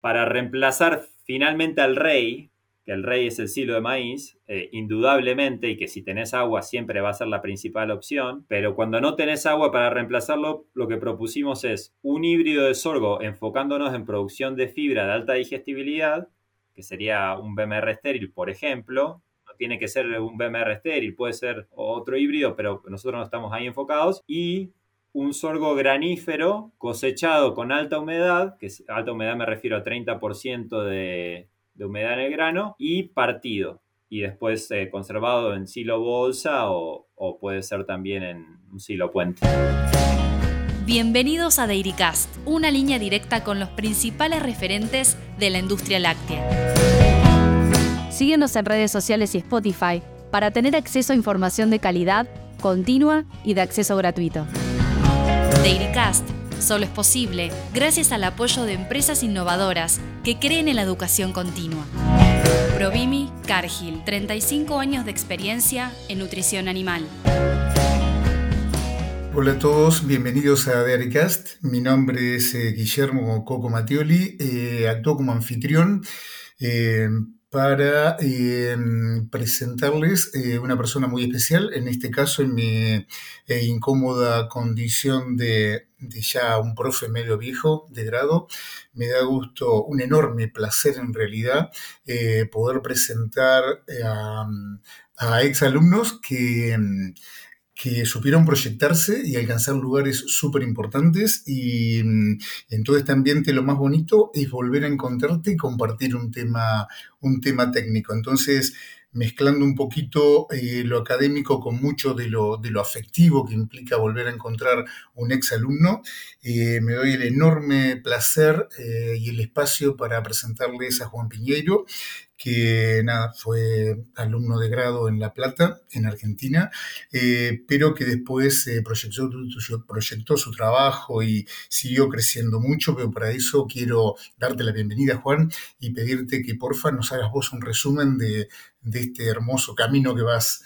Para reemplazar finalmente al rey, que el rey es el silo de maíz, eh, indudablemente, y que si tenés agua siempre va a ser la principal opción, pero cuando no tenés agua para reemplazarlo, lo que propusimos es un híbrido de sorgo enfocándonos en producción de fibra de alta digestibilidad, que sería un BMR estéril, por ejemplo, tiene que ser un BMR estéril, puede ser otro híbrido, pero nosotros no estamos ahí enfocados, y un sorgo granífero cosechado con alta humedad, que alta humedad me refiero a 30% de, de humedad en el grano y partido y después eh, conservado en silo bolsa o, puede ser también en un silo puente. Bienvenidos a Dairycast, una línea directa con los principales referentes de la industria láctea. Síguenos en redes sociales y Spotify para tener acceso a información de calidad, continua y de acceso gratuito. Dairycast solo es posible gracias al apoyo de empresas innovadoras que creen en la educación continua. Provimi Cargill, 35 años de experiencia en nutrición animal. Hola a todos, bienvenidos a Dairycast. Mi nombre es eh, Guillermo Coco Matioli, eh, actúo como anfitrión. Eh, para em, presentarles eh, una persona muy especial, en este caso en mi eh, incómoda condición de, ya un profe medio viejo de grado. Me da gusto, un enorme placer en realidad, eh, poder presentar a, a exalumnos que em, que supieron proyectarse y alcanzar lugares súper importantes y mm, en todo este ambiente lo más bonito es volver a encontrarte y compartir un tema, un tema técnico. Entonces, mezclando un poquito eh, lo académico con mucho de lo, de lo, afectivo que implica volver a encontrar un ex alumno, eh, me doy el enorme placer eh, y el espacio para presentarles a Juan Piñeiro, que nada, fue alumno de grado en La Plata, en Argentina, eh, pero que después eh, proyectó, proyectó, su trabajo y siguió creciendo mucho, pero para eso quiero darte la bienvenida, Juan, y pedirte que porfa nos hagas vos un resumen de, este hermoso camino que vas,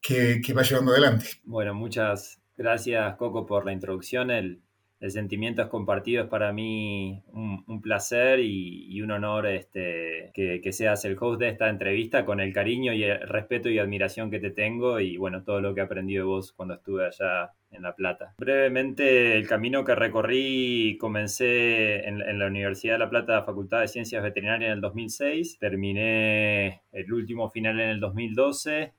que, que vas llevando adelante. Bueno, muchas gracias, Coco, por la introducción. El, el sentimiento es compartido, es para mí un, placer y, un honor este, que, seas el host de esta entrevista con el cariño y el respeto y admiración que te tengo y bueno, todo lo que he aprendido de vos cuando estuve allá en La Plata. Brevemente, el camino que recorrí, comencé en, la Universidad de La Plata, Facultad de Ciencias Veterinarias en el 2006, terminé el último final en el 2012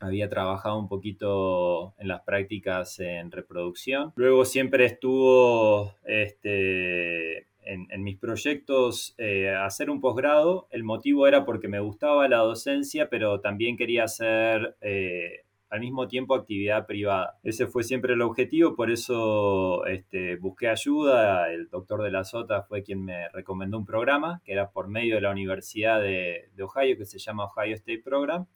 había trabajado un poquito en las prácticas en reproducción. Luego siempre estuvo este, en, mis proyectos eh, hacer un posgrado. El motivo era porque me gustaba la docencia, pero también quería hacer eh, al mismo tiempo actividad privada. Ese fue siempre el objetivo, por eso este, busqué ayuda. El doctor de la Sota fue quien me recomendó un programa que era por medio de la Universidad de Ohio, que se llama Ohio State Program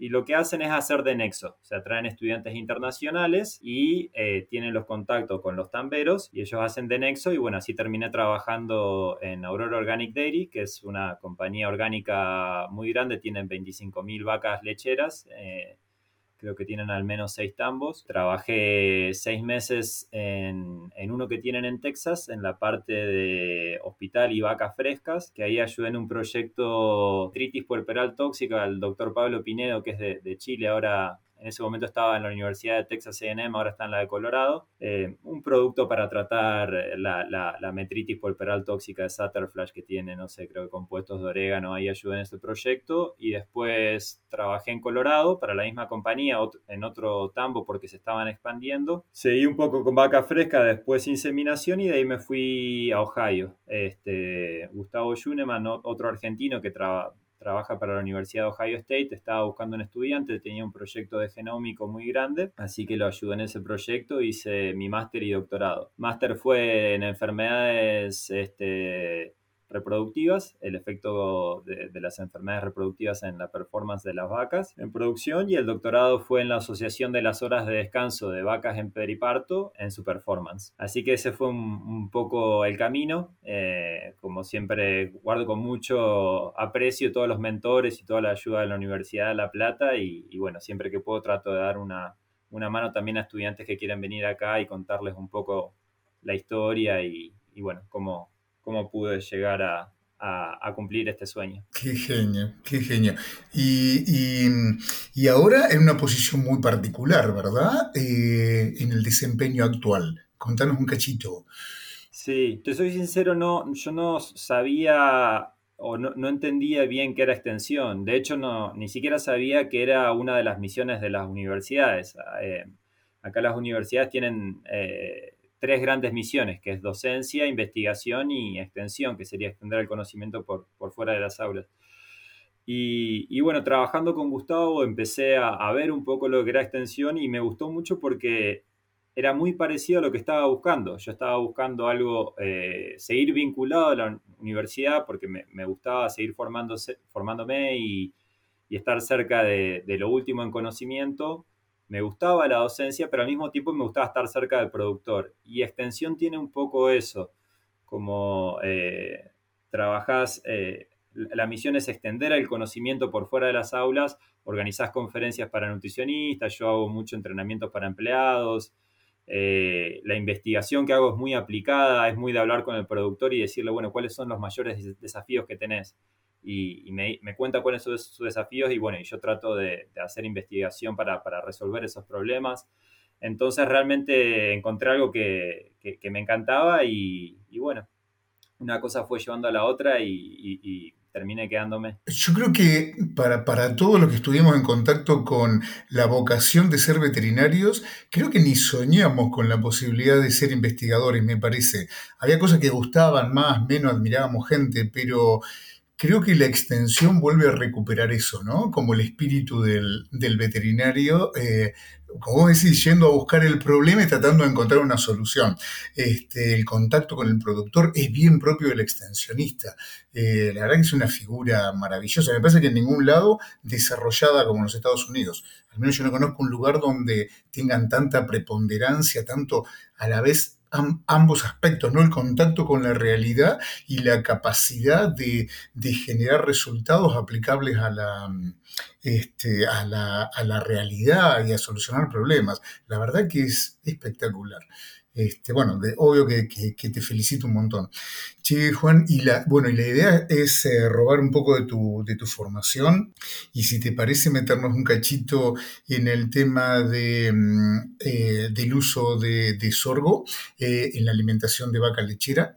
y lo que hacen es hacer de nexo, o sea, traen estudiantes internacionales y eh, tienen los contactos con los tamberos y ellos hacen de nexo y bueno, así terminé trabajando en Aurora Organic Dairy, que es una compañía orgánica muy grande, tienen 25.000 vacas lecheras. Eh, creo que tienen al menos seis tambos. Trabajé seis meses en, uno que tienen en Texas, en la parte de hospital y vacas frescas, que ahí ayudé en un proyecto tritis puerperal tóxica al doctor Pablo Pinedo, que es de, de Chile, ahora en ese momento estaba en la Universidad de Texas A&M, ahora está en la de Colorado, eh, un producto para tratar la, la, la metritis polperal tóxica de Sutterflash que tiene, no sé, creo que compuestos de orégano, ahí ayudé en ese proyecto, y después trabajé en Colorado para la misma compañía, en otro tambo porque se estaban expandiendo, seguí un poco con vaca fresca, después inseminación, y de ahí me fui a Ohio. Este, Gustavo Schunemann, otro argentino que trabaja trabaja para la Universidad de Ohio State, estaba buscando un estudiante, tenía un proyecto de genómico muy grande, así que lo ayudé en ese proyecto, hice mi máster y doctorado. Máster fue en enfermedades este, reproductivas, el efecto de, las enfermedades reproductivas en la performance de las vacas en producción y el doctorado fue en la asociación de las horas de descanso de vacas en periparto en su performance. Así que ese fue un, poco el camino. Eh, como siempre, guardo con mucho aprecio todos los mentores y toda la ayuda de la Universidad de La Plata y, bueno, siempre que puedo trato de dar una, una, mano también a estudiantes que quieren venir acá y contarles un poco la historia y, y bueno, cómo cómo pude llegar a, cumplir este sueño. Qué genio, qué genio. Y, ahora en una posición muy particular, ¿verdad? Eh, en el desempeño actual. Contanos un cachito. Sí, te soy sincero, no, yo no sabía o no, entendía bien qué era extensión. De hecho, no, ni siquiera sabía que era una de las misiones de las universidades. Eh, acá las universidades tienen eh, tres grandes misiones, que es docencia, investigación y extensión, que sería extender el conocimiento por, fuera de las aulas. Y, bueno, trabajando con Gustavo empecé a, ver un poco lo que era extensión y me gustó mucho porque era muy parecido a lo que estaba buscando. Yo estaba buscando algo, eh, seguir vinculado a la universidad porque me, gustaba seguir formándose, formándome y, estar cerca de, lo último en conocimiento. Me gustaba la docencia, pero al mismo tiempo me gustaba estar cerca del productor. Y extensión tiene un poco eso, como eh, trabajas, eh, la misión es extender el conocimiento por fuera de las aulas, organizás conferencias para nutricionistas, yo hago mucho entrenamiento para empleados, eh, la investigación que hago es muy aplicada, es muy de hablar con el productor y decirle, bueno, cuáles son los mayores desafíos que tenés. Y, me, cuenta cuáles son sus desafíos y bueno, y yo trato de, hacer investigación para, resolver esos problemas. Entonces realmente encontré algo que, me encantaba y, bueno, una cosa fue llevando a la otra y termine quedándome. Yo creo que para, para todos los que estuvimos en contacto con la vocación de ser veterinarios, creo que ni soñamos con la posibilidad de ser investigadores, me parece. Había cosas que gustaban más, menos, admirábamos gente, pero creo que la extensión vuelve a recuperar eso, ¿no? Como el espíritu del, veterinario, eh, como decís, yendo a buscar el problema y tratando de encontrar una solución. Este, el contacto con el productor es bien propio del extensionista. Eh, la verdad que es una figura maravillosa. Me parece que en ningún lado desarrollada como en los Estados Unidos. Al menos yo no conozco un lugar donde tengan tanta preponderancia, tanto a la vez ambos aspectos, ¿no? El contacto con la realidad y la capacidad de, generar resultados aplicables a la, este, a la, realidad y a solucionar problemas. La verdad que es espectacular. Este, bueno, de, obvio que, te felicito un montón. Che, Juan, y la, bueno, y la idea es eh, robar un poco de tu, de tu formación y si te parece meternos un cachito en el tema de, mm, eh, del uso de, sorgo eh, en la alimentación de vaca lechera.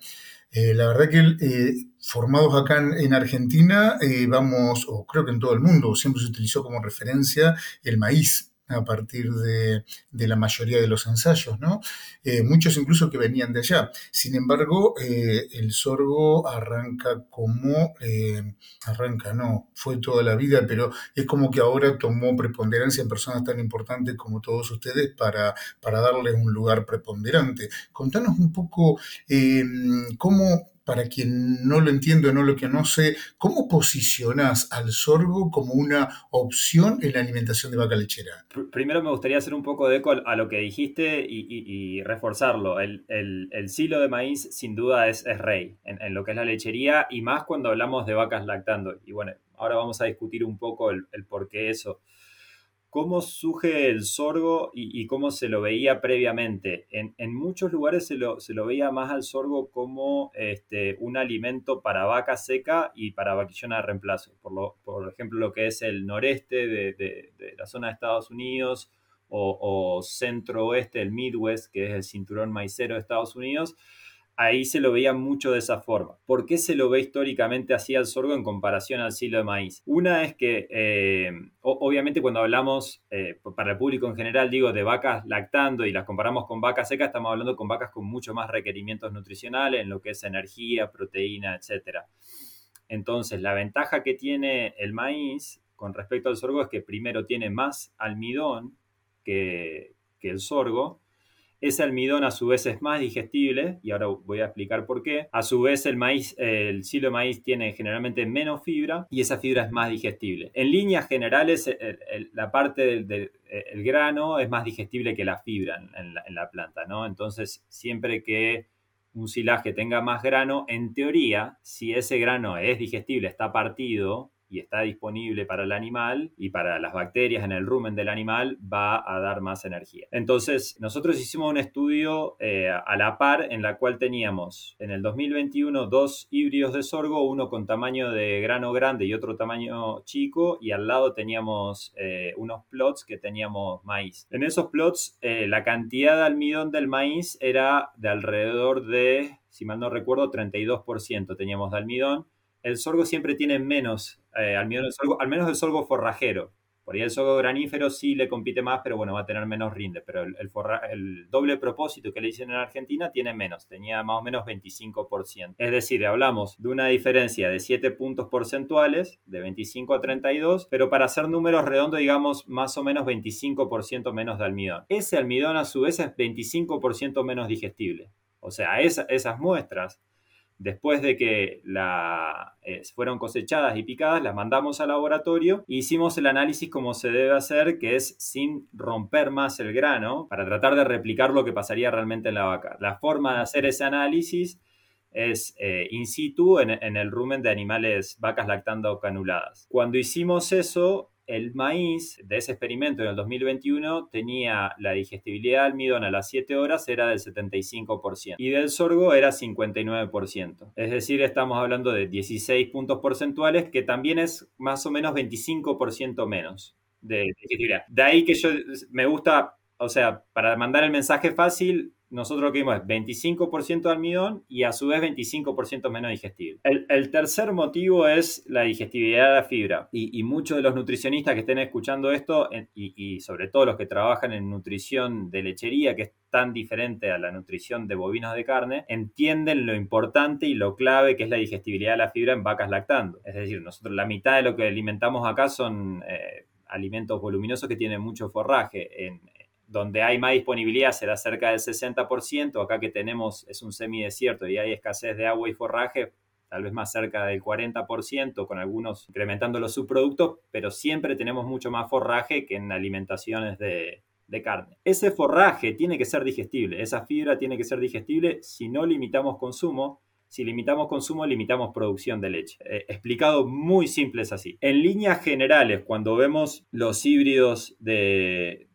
la verdad que formados acá en, Argentina, vamos, o creo que en todo el mundo, siempre se utilizó como referencia el maíz a partir de, la mayoría de los ensayos, ¿no? Eh, muchos incluso que venían de allá. Sin embargo, eh, el sorgo arranca como, eh, arranca, no, fue toda la vida, pero es como que ahora tomó preponderancia en personas tan importantes como todos ustedes para, para darles un lugar preponderante. Contanos un poco cómo para quien no lo entiende o no lo conoce, ¿cómo posicionas al sorgo como una opción en la alimentación de vaca lechera? Primero me gustaría hacer un poco de eco a lo que dijiste y, reforzarlo. El, silo de maíz sin duda es, rey en, lo que es la lechería y más cuando hablamos de vacas lactando. Y bueno, ahora vamos a discutir un poco el, el por qué eso cómo surge el sorgo y, cómo se lo veía previamente. En, muchos lugares se lo, veía más al sorgo como este, un alimento para vaca seca y para vaquillona de reemplazo. Por, por ejemplo, lo que es el noreste de, la zona de Estados Unidos o, o centro oeste, el Midwest, que es el cinturón maicero de Estados Unidos ahí se lo veía mucho de esa forma. ¿Por qué se lo ve históricamente así al sorgo en comparación al silo de maíz? Una es que, eh, obviamente, cuando hablamos eh, para el público en general, digo, de vacas lactando y las comparamos con vacas secas, estamos hablando con vacas con mucho más requerimientos nutricionales en lo que es energía, proteína, etc. Entonces, la ventaja que tiene el maíz con respecto al sorgo es que primero tiene más almidón que, que el sorgo ese almidón a su vez es más digestible, y ahora voy a explicar por qué. A su vez el maíz, el silo de maíz tiene generalmente menos fibra y esa fibra es más digestible. En líneas generales, la parte del, grano es más digestible que la fibra en, la, planta, ¿no? Entonces, siempre que un silaje tenga más grano, en teoría, si ese grano es digestible, está partido y está disponible para el animal y para las bacterias en el rumen del animal, va a dar más energía. Entonces, nosotros hicimos un estudio eh, a la par en la cual teníamos en el 2021 dos híbridos de sorgo, uno con tamaño de grano grande y otro tamaño chico, y al lado teníamos eh, unos plots que teníamos maíz. En esos plots, eh, la cantidad de almidón del maíz era de alrededor de, si mal no recuerdo, 32% teníamos de almidón. El sorgo siempre tiene menos almidón del sorgo, al menos el sorgo forrajero. Por ahí el sorgo granífero sí le compite más, pero bueno, va a tener menos rinde. Pero el, el, doble propósito que le dicen en Argentina tiene menos, tenía más o menos 25%. Es decir, hablamos de una diferencia de 7 puntos porcentuales, de 25 a 32, pero para hacer números redondos, digamos, más o menos 25% menos de almidón. Ese almidón a su vez es 25% menos digestible. O sea, esas muestras Después de que la, eh, fueron cosechadas y picadas, las mandamos al laboratorio e hicimos el análisis como se debe hacer, que es sin romper más el grano, para tratar de replicar lo que pasaría realmente en la vaca. La forma de hacer ese análisis es eh, in situ en, el rumen de animales vacas lactando canuladas. Cuando hicimos eso, el maíz de ese experimento en el 2021 tenía la digestibilidad de almidón a las 7 horas era del 75% y del sorgo era 59%. Es decir, estamos hablando de 16 puntos porcentuales que también es más o menos 25% menos de digestibilidad. De ahí que yo me gusta, o sea, para mandar el mensaje fácil, nosotros lo que vimos es 25% de almidón y a su vez 25% menos digestible. El, tercer motivo es la digestibilidad de la fibra. Y, muchos de los nutricionistas que estén escuchando esto, y, sobre todo los que trabajan en nutrición de lechería, que es tan diferente a la nutrición de bovinos de carne, entienden lo importante y lo clave que es la digestibilidad de la fibra en vacas lactando. Es decir, nosotros la mitad de lo que alimentamos acá son... Eh, alimentos voluminosos que tienen mucho forraje. En, donde hay más disponibilidad será cerca del 60%, acá que tenemos es un semidesierto y hay escasez de agua y forraje, tal vez más cerca del 40%, con algunos incrementando los subproductos, pero siempre tenemos mucho más forraje que en alimentaciones de, de carne. Ese forraje tiene que ser digestible, esa fibra tiene que ser digestible si no limitamos consumo si limitamos consumo, limitamos producción de leche. Eh, explicado muy simple es así. En líneas generales, cuando vemos los híbridos de,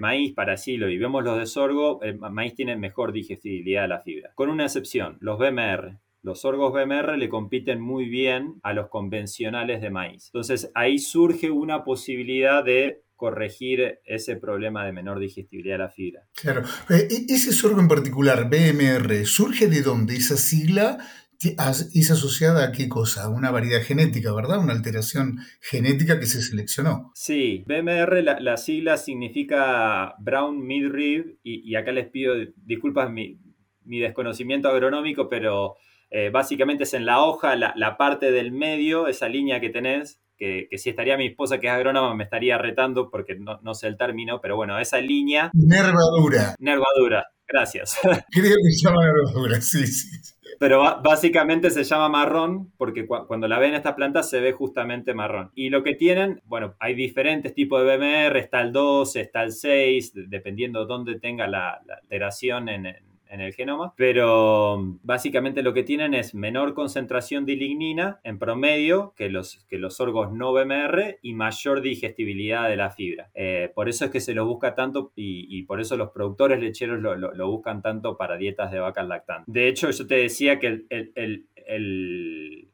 maíz para silo y vemos los de sorgo, el maíz tiene mejor digestibilidad de la fibra. Con una excepción, los BMR. Los sorgos BMR le compiten muy bien a los convencionales de maíz. Entonces ahí surge una posibilidad de corregir ese problema de menor digestibilidad de la fibra. Claro. Eh, e-, ese sorgo en particular, BMR, ¿surge de dónde? Esa sigla es asociada a qué cosa? A una variedad genética, ¿verdad? Una alteración genética que se seleccionó. Sí, BMR, la, sigla significa Brown Midrib, y, y acá les pido disculpas mi, desconocimiento agronómico, pero eh, básicamente es en la hoja, la, la parte del medio, esa línea que tenés, que, si estaría mi esposa que es agrónoma me estaría retando porque no, sé el término, pero bueno, esa línea... Nervadura. Nervadura, gracias. Creo que se llama nervadura, sí, sí. Pero básicamente se llama marrón porque cuando la ven esta planta se ve justamente marrón. Y lo que tienen, bueno, hay diferentes tipos de BMR, está el 2, está el 6, dependiendo dónde tenga la, la alteración en, en el genoma, pero mm, básicamente lo que tienen es menor concentración de lignina en promedio que los, que los sorgos no BMR y mayor digestibilidad de la fibra. Eh, por eso es que se los busca tanto y, por eso los productores lecheros lo, buscan tanto para dietas de vacas lactantes. De hecho, yo te decía que el,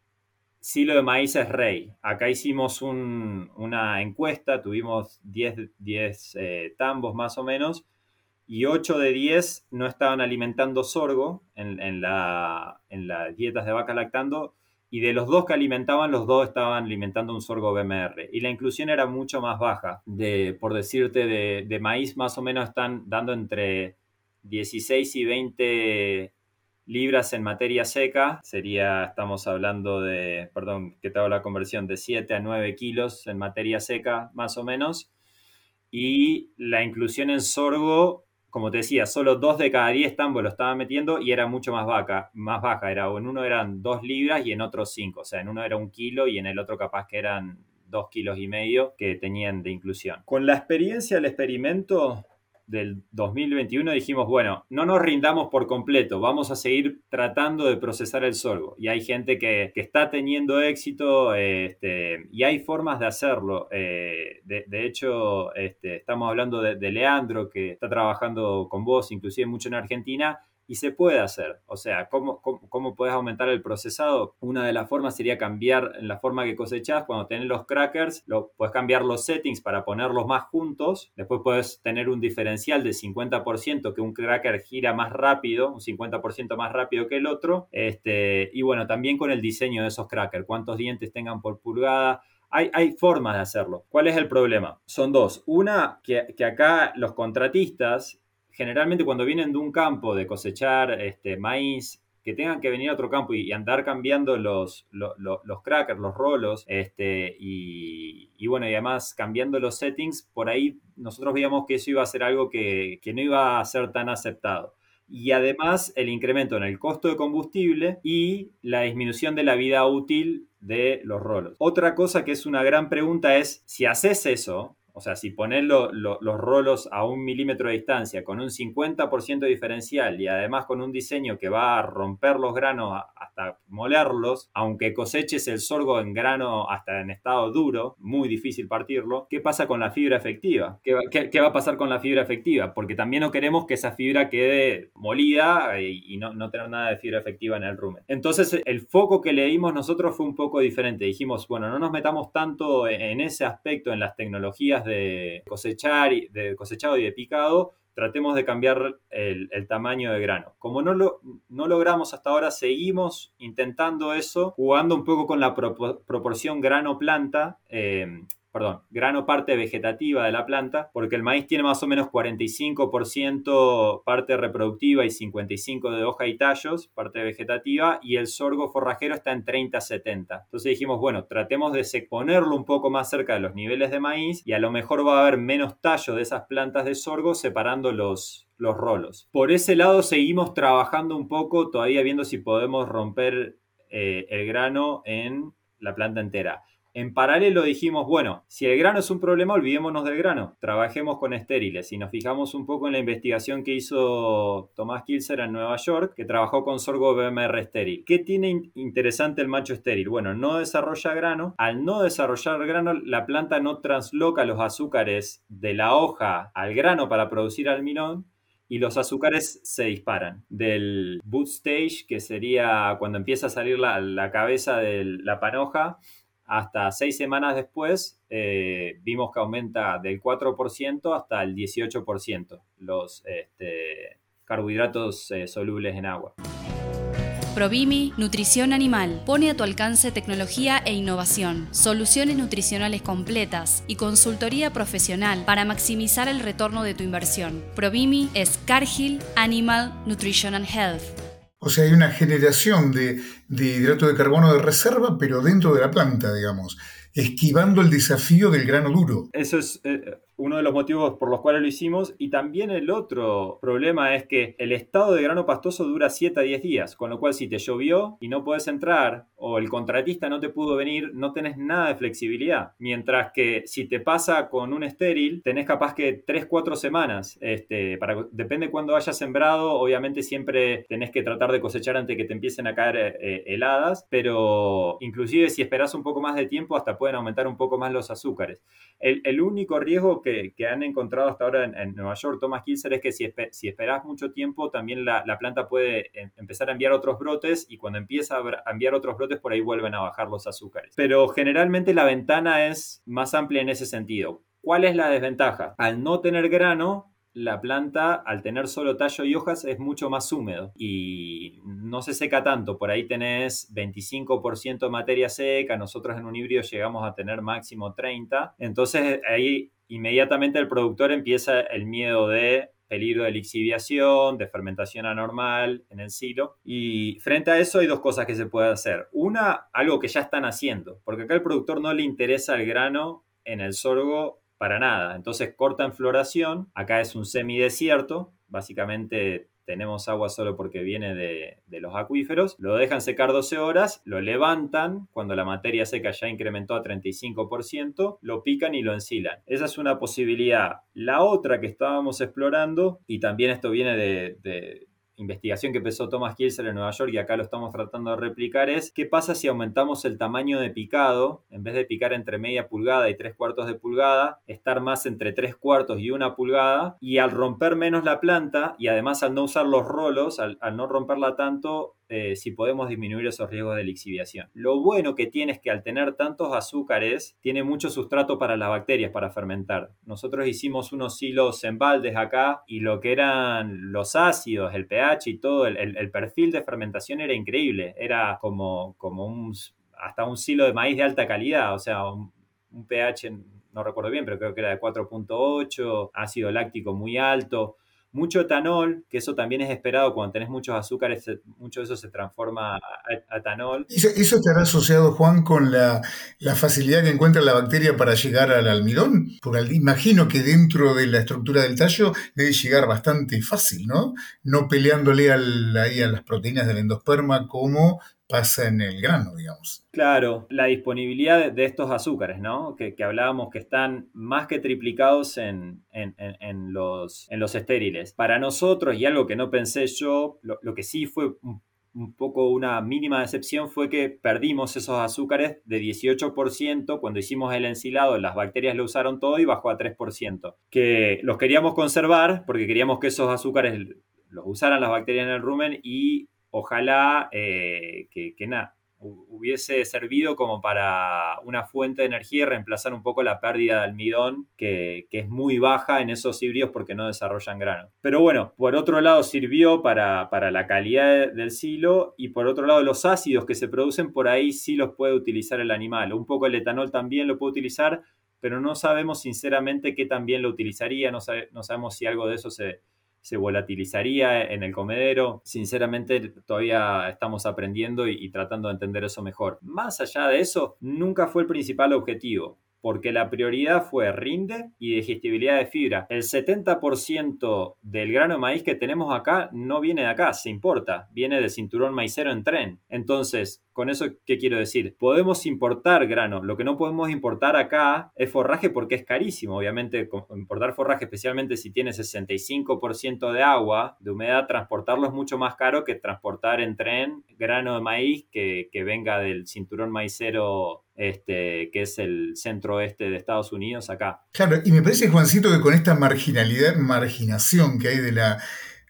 silo de maíz es rey. Acá hicimos una encuesta, tuvimos 10, 10 eh, tambos más o menos y 8 de 10 no estaban alimentando sorgo en, la, en las dietas de vaca lactando y de los dos que alimentaban, los dos estaban alimentando un sorgo BMR. Y la inclusión era mucho más baja. De, por decirte, de, de maíz más o menos están dando entre 16 y 20 libras en materia seca. Sería, estamos hablando de, perdón, que te hago la conversión, de 7 a 9 kilos en materia seca más o menos. Y la inclusión en sorgo como te decía, solo dos de cada diez tambos lo estaban metiendo y era mucho más, vaca, más baja. Era, en uno eran dos libras y en otro cinco. O sea, en uno era un kilo y en el otro capaz que eran dos kilos y medio que tenían de inclusión. Con la experiencia del experimento, del 2021 dijimos, bueno, no nos rindamos por completo, vamos a seguir tratando de procesar el sorgo. Y hay gente que, está teniendo éxito este, y hay formas de hacerlo. Eh, de, hecho, este, estamos hablando de Leandro, que está trabajando con vos, inclusive mucho en Argentina, y se puede hacer. O sea, ¿cómo, cómo, aumentar el procesado? Una de las formas sería cambiar la forma que cosechas. Cuando tenés los crackers, lo, puedes cambiar los settings para ponerlos más juntos. Después puedes tener un diferencial de 50% que un cracker gira más rápido, un 50% más rápido que el otro. Este, y bueno, también con el diseño de esos crackers, cuántos dientes tengan por pulgada. Hay, hay, formas de hacerlo. ¿Cuál es el problema? Son dos. Una, que, que acá los contratistas generalmente cuando vienen de un campo de cosechar este, maíz, que tengan que venir a otro campo y, andar cambiando los, los, crackers, los rolos, este, y, bueno, y además cambiando los settings, por ahí nosotros veíamos que eso iba a ser algo que, que no iba a ser tan aceptado y además el incremento en el costo de combustible y la disminución de la vida útil de los rolos. Otra cosa que es una gran pregunta es, si haces eso, o sea, si pones los rolos a un milímetro de distancia con un 50% diferencial y además con un diseño que va a romper los granos hasta molerlos, aunque coseches el sorgo en grano hasta en estado duro, muy difícil partirlo, ¿qué pasa con la fibra efectiva? ¿Qué, va a pasar con la fibra efectiva? Porque también no queremos que esa fibra quede molida y, no, no, tener nada de fibra efectiva en el rumen. Entonces, el foco que le dimos nosotros fue un poco diferente. Dijimos, bueno, no nos metamos tanto en ese aspecto, en las tecnologías de cosechar, y, de cosechado y de picado, tratemos de cambiar el, tamaño de grano. Como no lo no logramos hasta ahora, seguimos intentando eso, jugando un poco con la proporción grano-planta. Eh, perdón, grano parte vegetativa de la planta, porque el maíz tiene más o menos 45% parte reproductiva y 55% de hoja y tallos, parte vegetativa, y el sorgo forrajero está en 30-70. Entonces dijimos, bueno, tratemos de ponerlo un poco más cerca de los niveles de maíz y a lo mejor va a haber menos tallo de esas plantas de sorgo separando los, los rolos. Por ese lado seguimos trabajando un poco, todavía viendo si podemos romper eh, el grano en la planta entera. En paralelo dijimos, bueno, si el grano es un problema, olvidémonos del grano, trabajemos con estériles. Y nos fijamos un poco en la investigación que hizo Tomás Kilser en Nueva York, que trabajó con sorgo BMR estéril. ¿Qué tiene interesante el macho estéril? Bueno, no desarrolla grano. Al no desarrollar grano, la planta no transloca los azúcares de la hoja al grano para producir almidón, y los azúcares se disparan. Del boot stage, que sería cuando empieza a salir la, la cabeza de la panoja, hasta seis semanas después eh, vimos que aumenta del 4% hasta el 18% los este, carbohidratos eh, solubles en agua. Provimi, Nutrición Animal, pone a tu alcance tecnología e innovación, soluciones nutricionales completas y consultoría profesional para maximizar el retorno de tu inversión. Provimi es Cargill Animal Nutrition and Health o sea, hay una generación de, hidrato de carbono de reserva, pero dentro de la planta, digamos, esquivando el desafío del grano duro. Eso es eh, uno de los motivos por los cuales lo hicimos. Y también el otro problema es que el estado de grano pastoso dura 7 a 10 días, con lo cual si te llovió y no puedes entrar o el contratista no te pudo venir, no tenés nada de flexibilidad. Mientras que si te pasa con un estéril, tenés capaz que 3-4 semanas. Este, para, depende cuándo hayas sembrado, obviamente siempre tenés que tratar de cosechar antes que te empiecen a caer eh, heladas, pero inclusive si esperás un poco más de tiempo, hasta pueden aumentar un poco más los azúcares. El único riesgo que que, han encontrado hasta ahora en, Nueva York, Thomas Kilser, es que si, esperas mucho tiempo, también la, planta puede em, empezar a enviar otros brotes y cuando empieza a enviar otros brotes, por ahí vuelven a bajar los azúcares. Pero generalmente la ventana es más amplia en ese sentido. ¿Cuál es la desventaja? Al no tener grano, la planta, al tener solo tallo y hojas, es mucho más húmedo y no se seca tanto. Por ahí tenés 25% materia seca, nosotros en un híbrido llegamos a tener máximo 30%. Entonces ahí inmediatamente el productor empieza el miedo de peligro de lixiviación, de fermentación anormal en el silo. Y frente a eso hay dos cosas que se pueden hacer. Una, algo que ya están haciendo, porque acá al productor no le interesa el grano en el sorgo para nada. Entonces corta en floración, acá es un semidesierto, básicamente tenemos agua solo porque viene de, los acuíferos, lo dejan secar 12 horas, lo levantan, cuando la materia seca ya incrementó a 35%, lo pican y lo ensilan. Esa es una posibilidad. La otra que estábamos explorando, y también esto viene de investigación que empezó Thomas Kielser en Nueva York y acá lo estamos tratando de replicar es qué pasa si aumentamos el tamaño de picado, en vez de picar entre media pulgada y tres cuartos de pulgada, estar más entre tres cuartos y una pulgada y al romper menos la planta y además al no usar los rolos, al, al no romperla tanto, eh, si podemos disminuir esos riesgos de lixiviación. Lo bueno que tiene es que al tener tantos azúcares, tiene mucho sustrato para las bacterias para fermentar. Nosotros hicimos unos hilos en baldes acá y lo que eran los ácidos, el pH y todo, el, perfil de fermentación era increíble. Era como, como un, hasta un silo de maíz de alta calidad, o sea, un, un pH no recuerdo bien, pero creo que era de 4.8, ácido láctico muy alto mucho etanol, que eso también es esperado cuando tenés muchos azúcares, mucho de eso se transforma a, etanol. ¿Eso, ¿Eso estará asociado, Juan, con la, facilidad que encuentra la bacteria para llegar al almidón? Porque imagino que dentro de la estructura del tallo debe llegar bastante fácil, ¿no? No peleándole ahí a las proteínas del endosperma como pasa en el grano, digamos. Claro, la disponibilidad de, estos azúcares, ¿no? Que, hablábamos que están más que triplicados en, los, en los estériles. Para nosotros, y algo que no pensé yo, lo, que sí fue un, poco una mínima decepción fue que perdimos esos azúcares de 18% cuando hicimos el ensilado, las bacterias lo usaron todo y bajó a 3%. Que los queríamos conservar porque queríamos que esos azúcares los usaran las bacterias en el rumen y ojalá eh, que, nada, hubiese servido como para una fuente de energía y reemplazar un poco la pérdida de almidón que, es muy baja en esos híbridos porque no desarrollan grano. Pero bueno, por otro lado sirvió para, para, la calidad del silo y por otro lado los ácidos que se producen por ahí sí los puede utilizar el animal. Un poco el etanol también lo puede utilizar, pero no sabemos sinceramente qué también lo utilizaría, no, no sabemos si algo de eso se, se volatilizaría en el comedero. Sinceramente, todavía estamos aprendiendo y, tratando de entender eso mejor. Más allá de eso, nunca fue el principal objetivo porque la prioridad fue rinde y digestibilidad de fibra. El 70% del grano de maíz que tenemos acá no viene de acá, se importa, viene del cinturón maicero en tren. Entonces, ¿Con eso qué quiero decir? Podemos importar grano, lo que no podemos importar acá es forraje porque es carísimo. Obviamente, importar forraje, especialmente si tiene 65% de agua, de humedad, transportarlo es mucho más caro que transportar en tren grano de maíz que, venga del cinturón maicero este, que es el centro oeste de Estados Unidos acá. Claro, y me parece, Juancito, que con esta marginalidad, marginación que hay de la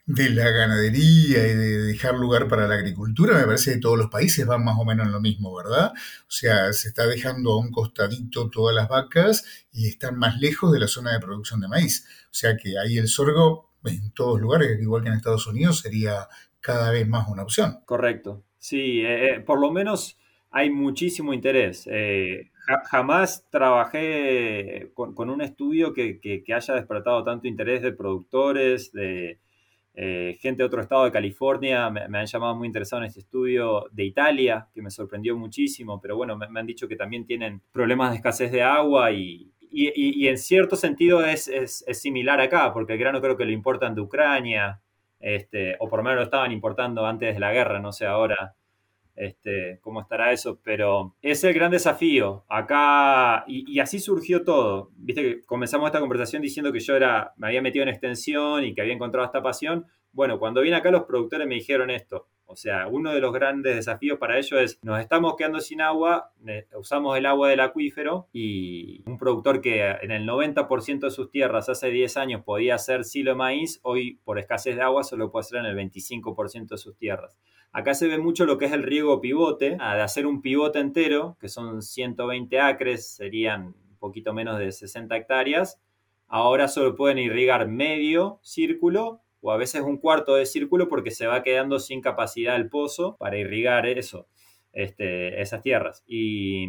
de la ganadería y de dejar lugar para la agricultura, me parece que todos los países van más o menos en lo mismo, ¿verdad? O sea, se está dejando a un costadito todas las vacas y están más lejos de la zona de producción de maíz. O sea que ahí el sorgo en todos lugares, igual que en Estados Unidos, sería cada vez más una opción. Correcto. Sí, eh, eh, por lo menos hay muchísimo interés. Eh, jamás trabajé con, un estudio que, haya despertado tanto interés de productores, de, eh, gente de otro estado de California me, han llamado muy interesado en este estudio de Italia, que me sorprendió muchísimo, pero bueno, me, han dicho que también tienen problemas de escasez de agua y, en cierto sentido es, similar acá, porque el grano creo que lo importan de Ucrania, este, o por lo menos lo estaban importando antes de la guerra, no sé ahora este, cómo estará eso, pero es el gran desafío acá y, así surgió todo. Viste que comenzamos esta conversación diciendo que yo era, me había metido en extensión y que había encontrado esta pasión. Bueno, cuando vine acá los productores me dijeron esto. O sea, uno de los grandes desafíos para ellos es, nos estamos quedando sin agua, usamos el agua del acuífero y un productor que en el 90% de sus tierras hace 10 años podía hacer silo de maíz, hoy por escasez de agua solo puede hacer en el 25% de sus tierras. Acá se ve mucho lo que es el riego pivote, de hacer un pivote entero, que son 120 acres, serían un poquito menos de 60 hectáreas. Ahora solo pueden irrigar medio círculo o a veces un cuarto de círculo porque se va quedando sin capacidad el pozo para irrigar eso. Este, esas tierras. Y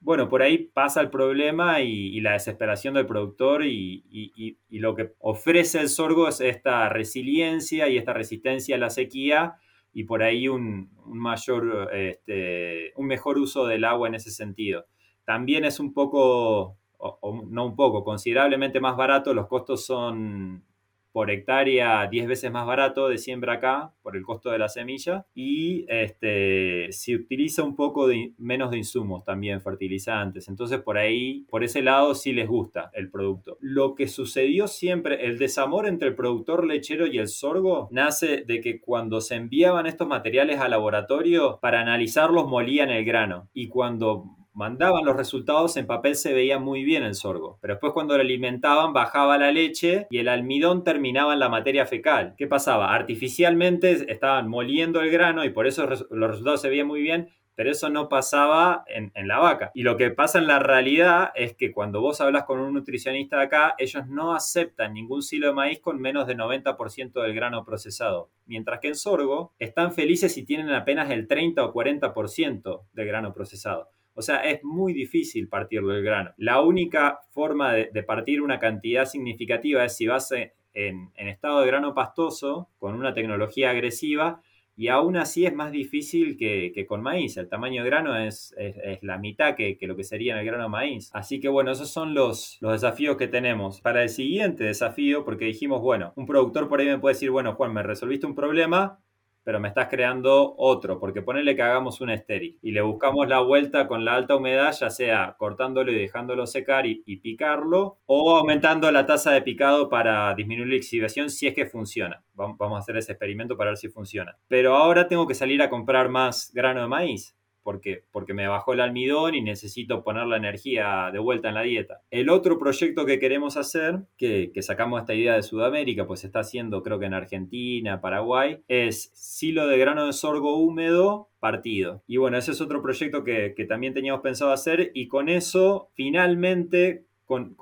bueno, por ahí pasa el problema y, la desesperación del productor y, lo que ofrece el sorgo es esta resiliencia y esta resistencia a la sequía y por ahí un, mayor, este, un mejor uso del agua en ese sentido. También es un poco, no un poco, considerablemente más barato, los costos son por hectárea 10 veces más barato de siembra acá por el costo de la semilla y este, se utiliza un poco de, menos de insumos también, fertilizantes. Entonces por ahí, por ese lado sí les gusta el producto. Lo que sucedió siempre, el desamor entre el productor lechero y el sorgo nace de que cuando se enviaban estos materiales al laboratorio para analizarlos molían el grano y cuando mandaban los resultados, en papel se veía muy bien el sorgo, pero después cuando lo alimentaban bajaba la leche y el almidón terminaba en la materia fecal. ¿Qué pasaba? Artificialmente estaban moliendo el grano y por eso los resultados se veían muy bien, pero eso no pasaba en, la vaca. Y lo que pasa en la realidad es que cuando vos hablas con un nutricionista de acá, ellos no aceptan ningún silo de maíz con menos de 90% del grano procesado. Mientras que en sorgo están felices si tienen apenas el 30 o 40% del grano procesado. O sea, es muy difícil partirlo del grano. La única forma de, partir una cantidad significativa es si vas en, estado de grano pastoso, con una tecnología agresiva, y aún así es más difícil que, con maíz. El tamaño de grano es, la mitad que, lo que sería en el grano de maíz. Así que bueno, esos son los, los desafíos que tenemos. Para el siguiente desafío, porque dijimos, bueno, un productor por ahí me puede decir, bueno, Juan, me resolviste un problema, pero me estás creando otro, porque ponele que hagamos un estéril y le buscamos la vuelta con la alta humedad, ya sea cortándolo y dejándolo secar y, picarlo, o aumentando la tasa de picado para disminuir la exhibición si es que funciona. Vamos a hacer ese experimento para ver si funciona. Pero ahora tengo que salir a comprar más grano de maíz porque, porque me bajó el almidón y necesito poner la energía de vuelta en la dieta. El otro proyecto que queremos hacer, que, sacamos esta idea de Sudamérica, pues se está haciendo creo que en Argentina, Paraguay, es silo de grano de sorgo húmedo partido. Y bueno, ese es otro proyecto que, también teníamos pensado hacer y con eso finalmente con,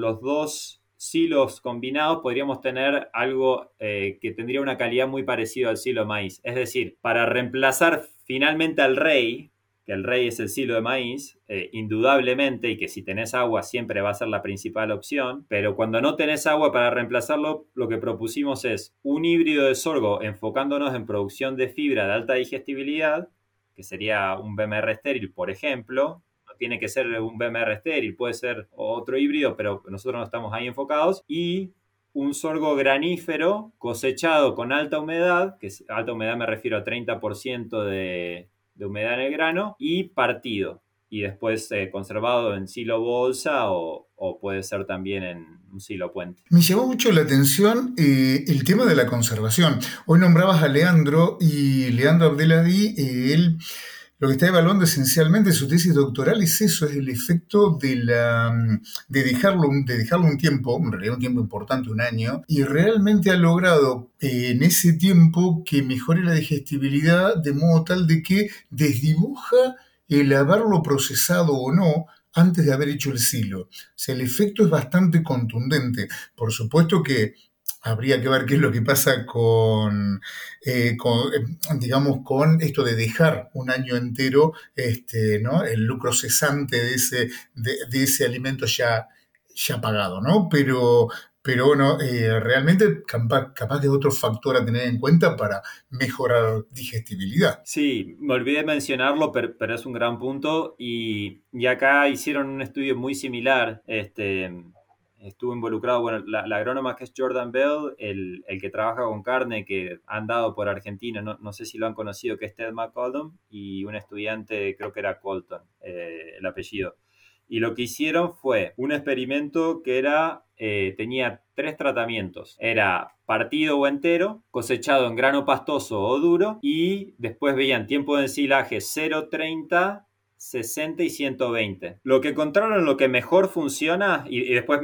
los dos silos combinados podríamos tener algo eh, que tendría una calidad muy parecida al silo maíz. Es decir, para reemplazar finalmente al rey, que el rey es el silo de maíz, eh, indudablemente, y que si tenés agua siempre va a ser la principal opción, pero cuando no tenés agua para reemplazarlo, lo que propusimos es un híbrido de sorgo enfocándonos en producción de fibra de alta digestibilidad, que sería un BMR estéril, por ejemplo, tiene que ser un BMR estéril, puede ser otro híbrido, pero nosotros no estamos ahí enfocados, y un sorgo granífero cosechado con alta humedad, que es alta humedad me refiero a 30% de, de, humedad en el grano, y partido. Y después eh, conservado en silo bolsa o, puede ser también en un silo puente. Me llamó mucho la atención eh, el tema de la conservación. Hoy nombrabas a Leandro y Leandro Abdeladí, eh, él lo que está evaluando esencialmente su tesis doctoral es eso, es el efecto de, la, de, dejarlo, de dejarlo un tiempo, en realidad un tiempo importante, un año, y realmente ha logrado en ese tiempo que mejore la digestibilidad de modo tal de que desdibuja el haberlo procesado o no antes de haber hecho el silo. O sea, el efecto es bastante contundente. Por supuesto que habría que ver qué es lo que pasa con, eh, eh, digamos, con esto de dejar un año entero este, ¿no? el lucro cesante de ese, de, ese alimento ya, ya pagado, ¿no? Pero, pero bueno, eh, realmente capaz, capaz es otro factor a tener en cuenta para mejorar digestibilidad. Sí, me olvidé de mencionarlo, pero, pero es un gran punto y, y, acá hicieron un estudio muy similar. Este, estuvo involucrado, bueno, la, agrónoma que es Jordan Bell, el, que trabaja con carne, que han dado por Argentina, no, sé si lo han conocido, que es Ted McCollum, y un estudiante, creo que era Colton, eh, el apellido. Y lo que hicieron fue un experimento que era, eh, tenía tres tratamientos. Era partido o entero, cosechado en grano pastoso o duro, y después veían tiempo de ensilaje 0,30 60 y 120. Lo que encontraron, lo que mejor funciona, y, después,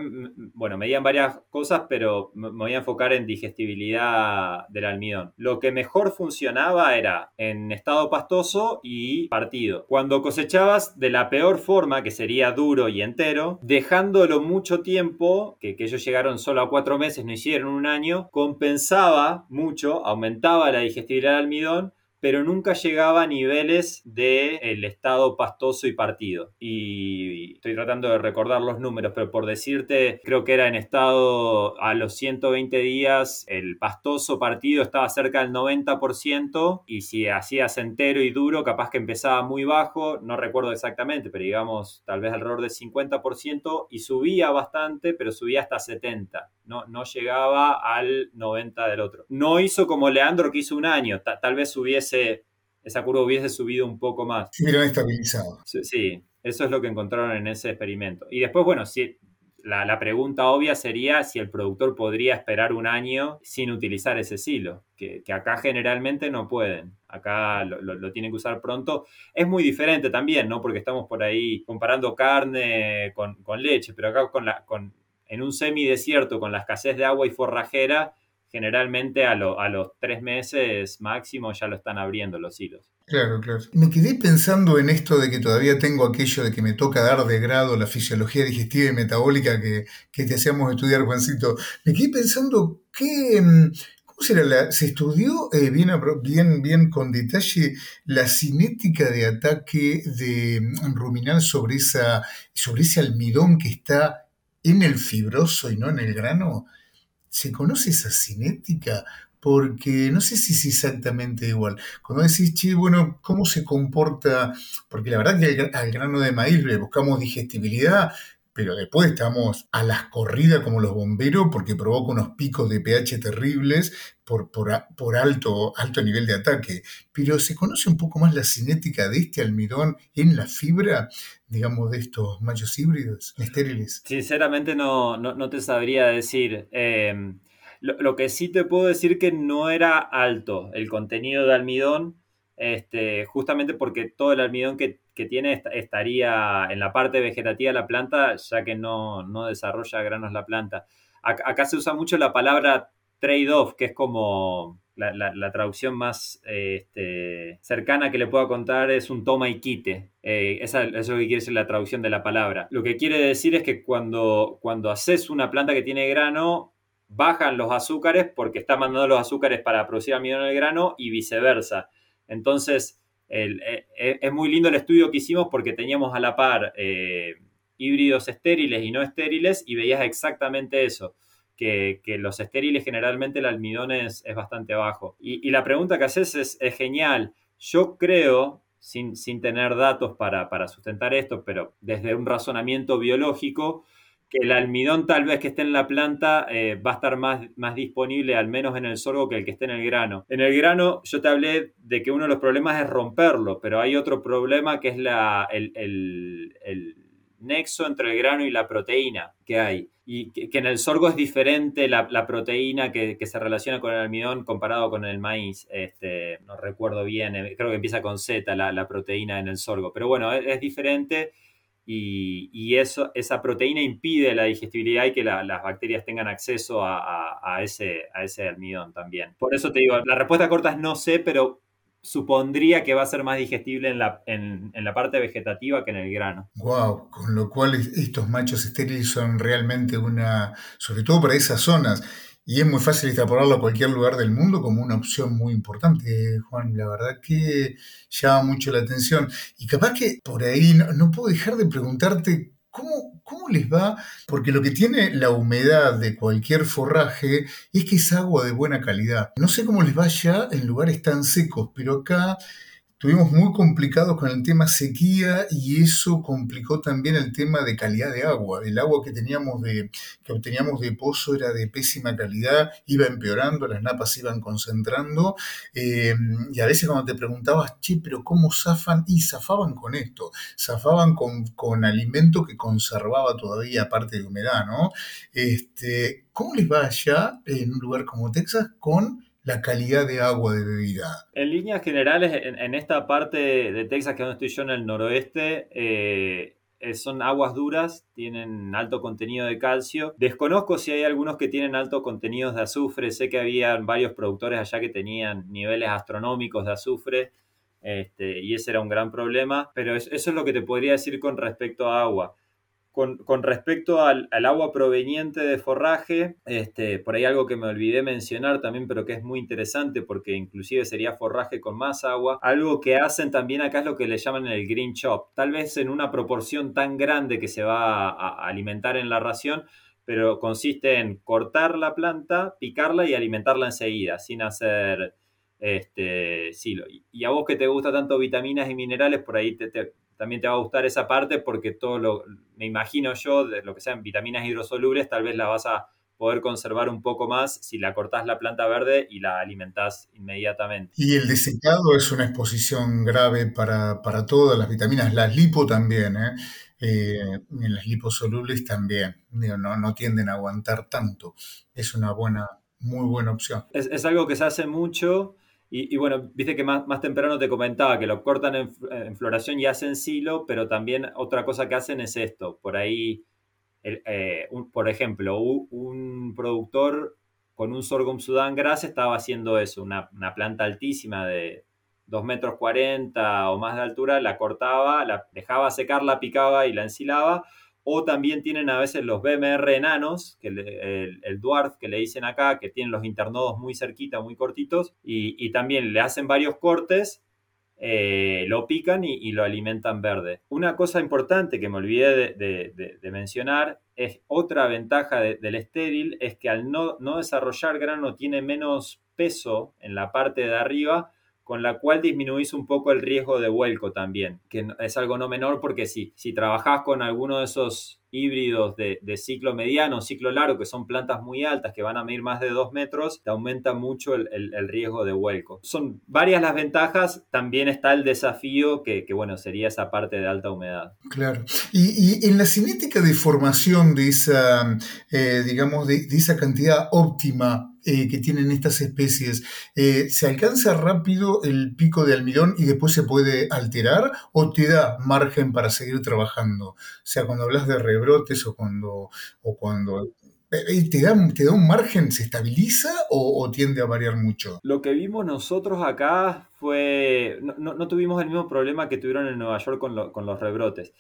bueno, medían varias cosas, pero me voy a enfocar en digestibilidad del almidón. Lo que mejor funcionaba era en estado pastoso y partido. Cuando cosechabas de la peor forma, que sería duro y entero, dejándolo mucho tiempo, que, que ellos llegaron solo a cuatro meses, no hicieron un año, compensaba mucho, aumentaba la digestibilidad del almidón pero nunca llegaba a niveles del el estado pastoso y partido. Y estoy tratando de recordar los números, pero por decirte, creo que era en estado a los 120 días, el pastoso partido estaba cerca del 90%, y si hacías entero y duro, capaz que empezaba muy bajo, no recuerdo exactamente, pero digamos tal vez alrededor del 50%, y subía bastante, pero subía hasta 70%. No, no llegaba al 90 del otro. No hizo como Leandro que hizo un año, tal vez hubiese esa curva hubiese subido un poco más. Sí, lo estabilizado. Sí, eso es lo que encontraron en ese experimento. Y después, bueno, si, la, pregunta obvia sería si el productor podría esperar un año sin utilizar ese silo, que, acá generalmente no pueden. Acá lo, tienen que usar pronto. Es muy diferente también, ¿no? Porque estamos por ahí comparando carne con, leche, pero acá con la, con, en un semidesierto con la escasez de agua y forrajera, generalmente a, los tres meses máximo ya lo están abriendo los hilos. Claro, claro. Me quedé pensando en esto de que todavía tengo aquello de que me toca dar de grado la fisiología digestiva y metabólica que, que te hacíamos estudiar, Juancito. Me quedé pensando que... Mm, ¿Cómo será? ¿Se estudió eh, bien, bien, bien con detalle la cinética de ataque de mm, ruminal sobre, esa, sobre ese almidón que está en el fibroso y no en el grano? ¿Se conoce esa cinética? Porque no sé si es exactamente igual. Cuando decís, che, bueno, ¿cómo se comporta? Porque la verdad que al, grano de maíz le buscamos digestibilidad, pero después estamos a las corridas como los bomberos porque provoca unos picos de pH terribles por, por, alto, alto nivel de ataque. Pero se conoce un poco más la cinética de este almidón en la fibra, digamos, de estos machos híbridos estériles. Sinceramente no, no, te sabría decir. Em, lo, que sí te puedo decir que no era alto el contenido de almidón, este, justamente porque todo el almidón que tiene estaría en la parte vegetativa de la planta, ya que no, desarrolla granos la planta. Acá, se usa mucho la palabra trade-off, que es como la, traducción más este, cercana que le puedo contar es un toma y quite. Eh, esa, eso es lo que quiere decir la traducción de la palabra. Lo que quiere decir es que cuando, cuando haces una planta que tiene grano, bajan los azúcares porque está mandando los azúcares para producir almidón en el grano y viceversa. Entonces, eh, eh, es muy lindo el estudio que hicimos porque teníamos a la par eh, híbridos estériles y no estériles y veías exactamente eso, que, los estériles generalmente el almidón es, bastante bajo. Y, la pregunta que haces es, genial. Yo creo, sin, tener datos para sustentar esto, pero desde un razonamiento biológico, que el almidón tal vez que esté en la planta eh, va a estar más, más disponible, al menos en el sorgo, que el que esté en el grano. En el grano yo te hablé de que uno de los problemas es romperlo, pero hay otro problema que es la, el, nexo entre el grano y la proteína que hay. Y que, en el sorgo es diferente la, proteína que, se relaciona con el almidón comparado con el maíz. Este, no recuerdo bien, eh, creo que empieza con Z la, proteína en el sorgo. Pero bueno, es diferente y, eso, esa proteína impide la digestibilidad y que las bacterias tengan acceso a, ese, a ese almidón también. Por eso te digo, la respuesta corta es no sé, pero supondría que va a ser más digestible en la, en, en la parte vegetativa que en el grano. Wow, con lo cual estos machos estériles son realmente una, sobre todo para esas zonas, y es muy fácil extrapolarlo a cualquier lugar del mundo como una opción muy importante, Juan. La verdad que llama mucho la atención. Y capaz que por ahí no, puedo dejar de preguntarte ¿Cómo, ¿Cómo, les va? Porque lo que tiene la humedad de cualquier forraje es que es agua de buena calidad. No sé cómo les va ya en lugares tan secos, pero acá Estuvimos muy complicados con el tema sequía y eso complicó también el tema de calidad de agua. El agua que teníamos de, que obteníamos de pozo era de pésima calidad, iba empeorando, las napas iban concentrando. Eh, y a veces cuando te preguntabas, che, pero ¿cómo zafan? Y zafaban con esto, zafaban con, con alimento que conservaba todavía parte de humedad, ¿no? Este, ¿Cómo les va allá en un lugar como Texas con la calidad de agua de bebida? En líneas generales, en, esta parte de Texas, que es donde estoy yo en el noroeste, eh, son aguas duras, tienen alto contenido de calcio. Desconozco si hay algunos que tienen alto contenido de azufre. Sé que había varios productores allá que tenían niveles astronómicos de azufre. Este, y ese era un gran problema, pero eso es lo que te podría decir con respecto a agua con, respecto al, agua proveniente de forraje, este, por ahí algo que me olvidé mencionar también, pero que es muy interesante porque inclusive sería forraje con más agua. Algo que hacen también acá es lo que le llaman el green chop. Tal vez en una proporción tan grande que se va a, alimentar en la ración, pero consiste en cortar la planta, picarla y alimentarla enseguida, sin hacer este silo. Y a vos que te gusta tanto vitaminas y minerales, por ahí te, también te va a gustar esa parte porque todo lo, me imagino yo, de lo que sean vitaminas hidrosolubles, tal vez la vas a poder conservar un poco más si la cortás la planta verde y la alimentás inmediatamente. Y el desecado es una exposición grave para, todas las vitaminas, las lipo también, ¿eh? eh las liposolubles también, no, no tienden a aguantar tanto. Es una buena, muy buena opción. Es, es algo que se hace mucho y, bueno, viste que más, más, temprano te comentaba que lo cortan en, floración y hacen silo, pero también otra cosa que hacen es esto. Por ahí, eh, por ejemplo, un, productor con un sorghum Sudán Gras estaba haciendo eso, una, una planta altísima de 2 metros 40 o más de altura, la cortaba, la dejaba secar, la picaba y la ensilaba o también tienen a veces los BMR enanos, que el, el, dwarf que le dicen acá, que tienen los internodos muy cerquita, muy cortitos, y, también le hacen varios cortes, eh, lo pican y, lo alimentan verde. Una cosa importante que me olvidé de, mencionar es otra ventaja del estéril, es que al no, no desarrollar grano tiene menos peso en la parte de arriba, con la cual disminuís un poco el riesgo de vuelco también, que es algo no menor porque si, si trabajás con alguno de esos híbridos de, ciclo mediano, ciclo largo, que son plantas muy altas, que van a medir más de dos metros, te aumenta mucho el, riesgo de vuelco. Son varias las ventajas, también está el desafío que, bueno, sería esa parte de alta humedad. Claro. Y, en la cinética de formación de esa, eh, digamos, de, esa cantidad óptima eh, que tienen estas especies, eh, ¿se alcanza rápido el pico de almidón y después se puede alterar o te da margen para seguir trabajando? O sea, cuando hablas de o cuando... O cuando eh, ¿Te da, ¿Te da un margen? ¿Se estabiliza o, tiende a variar mucho? Lo que vimos nosotros acá fue. No, tuvimos el mismo problema que tuvieron en Nueva York con, con los rebrotes.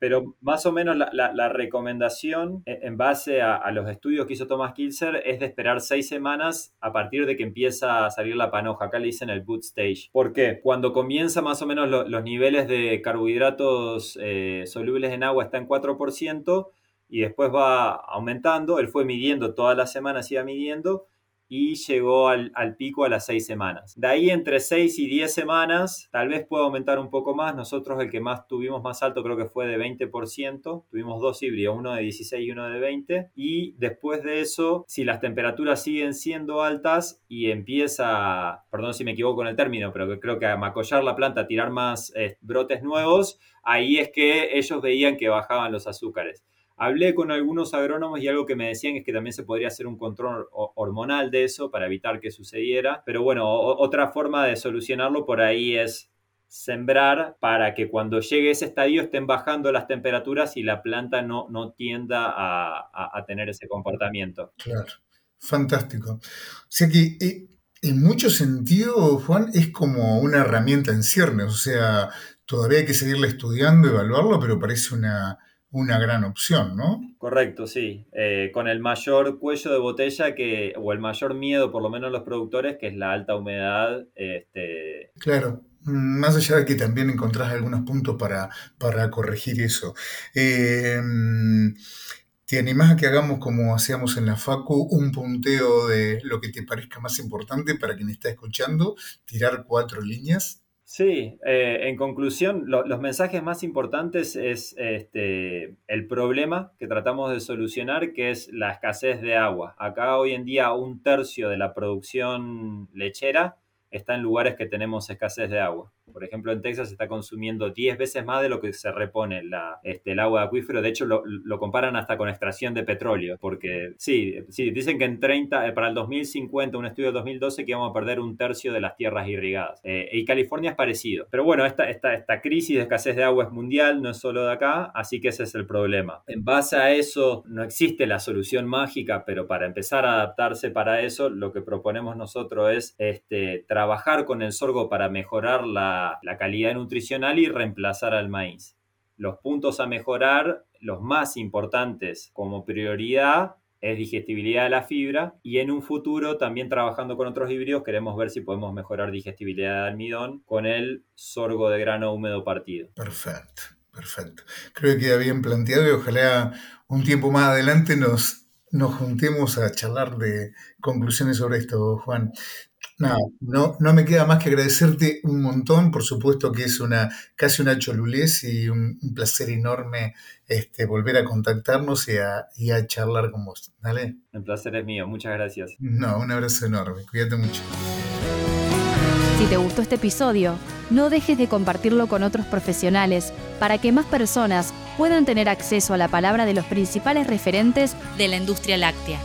Pero más o menos la, recomendación e, en base a, los estudios que hizo Thomas Kilser es de esperar seis semanas a partir de que empieza a salir la panoja. Acá le dicen el boot stage. ¿Por qué? Cuando comienza más o menos los niveles de carbohidratos eh, solubles en agua están en 4% y después va aumentando. Él fue midiendo todas las semanas, iba midiendo y llegó al, pico a las seis semanas. De ahí entre seis y diez semanas, tal vez pueda aumentar un poco más. Nosotros el que más tuvimos más alto creo que fue de 20%. Tuvimos dos híbridos, uno de 16 y uno de 20. Y después de eso, si las temperaturas siguen siendo altas y empieza, perdón si me equivoco con el término, pero creo que a macollar la planta, a tirar más eh, brotes nuevos, ahí es que ellos veían que bajaban los azúcares. Hablé con algunos agrónomos y algo que me decían es que también se podría hacer un control hormonal de eso para evitar que sucediera. Pero bueno, otra forma de solucionarlo por ahí es sembrar para que cuando llegue ese estadio estén bajando las temperaturas y la planta no, no tienda a, tener ese comportamiento. Claro, fantástico. O sea que en muchos sentidos, Juan, es como una herramienta en ciernes. O sea, todavía hay que seguirla estudiando, evaluarlo, pero parece una una gran opción, ¿no? Correcto, sí. Eh, con el mayor cuello de botella que, o el mayor miedo, por lo menos los productores, que es la alta humedad. Este... Claro, más allá de que también encontrás algunos puntos para, para corregir eso. Eh, ¿Te animás a que hagamos como hacíamos en la FACU, un punteo de lo que te parezca más importante para quien está escuchando, tirar cuatro líneas? Sí, eh, en conclusión, los mensajes más importantes es este, el problema que tratamos de solucionar, que es la escasez de agua. Acá hoy en día un tercio de la producción lechera está en lugares que tenemos escasez de agua. Por ejemplo, en Texas se está consumiendo 10 veces más de lo que se repone este, el agua de acuífero. De hecho, lo, comparan hasta con extracción de petróleo, porque sí, sí dicen que en 30, eh, para el 2050, un estudio de 2012, que vamos a perder un tercio de las tierras irrigadas. Eh, y California es parecido. Pero bueno, esta, esta, esta crisis de escasez de agua es mundial, no es solo de acá, así que ese es el problema. En base a eso, no existe la solución mágica, pero para empezar a adaptarse para eso, lo que proponemos nosotros es este, trabajar con el sorgo para mejorar la la, calidad nutricional y reemplazar al maíz. los puntos a mejorar, los más importantes como prioridad es digestibilidad de la fibra y en un futuro también trabajando con otros híbridos queremos ver si podemos mejorar digestibilidad de almidón con el sorgo de grano húmedo partido. Perfecto, perfecto. Creo que queda bien planteado y ojalá un tiempo más adelante nos, nos juntemos a charlar de conclusiones sobre esto, Juan. No, no, no me queda más que agradecerte un montón. Por supuesto que es una casi una cholulez y un, placer enorme este, volver a contactarnos y a, y a charlar con vos. ¿Dale? El placer es mío. Muchas gracias. No, un abrazo enorme. Cuídate mucho. Si te gustó este episodio, no dejes de compartirlo con otros profesionales para que más personas puedan tener acceso a la palabra de los principales referentes de la industria láctea.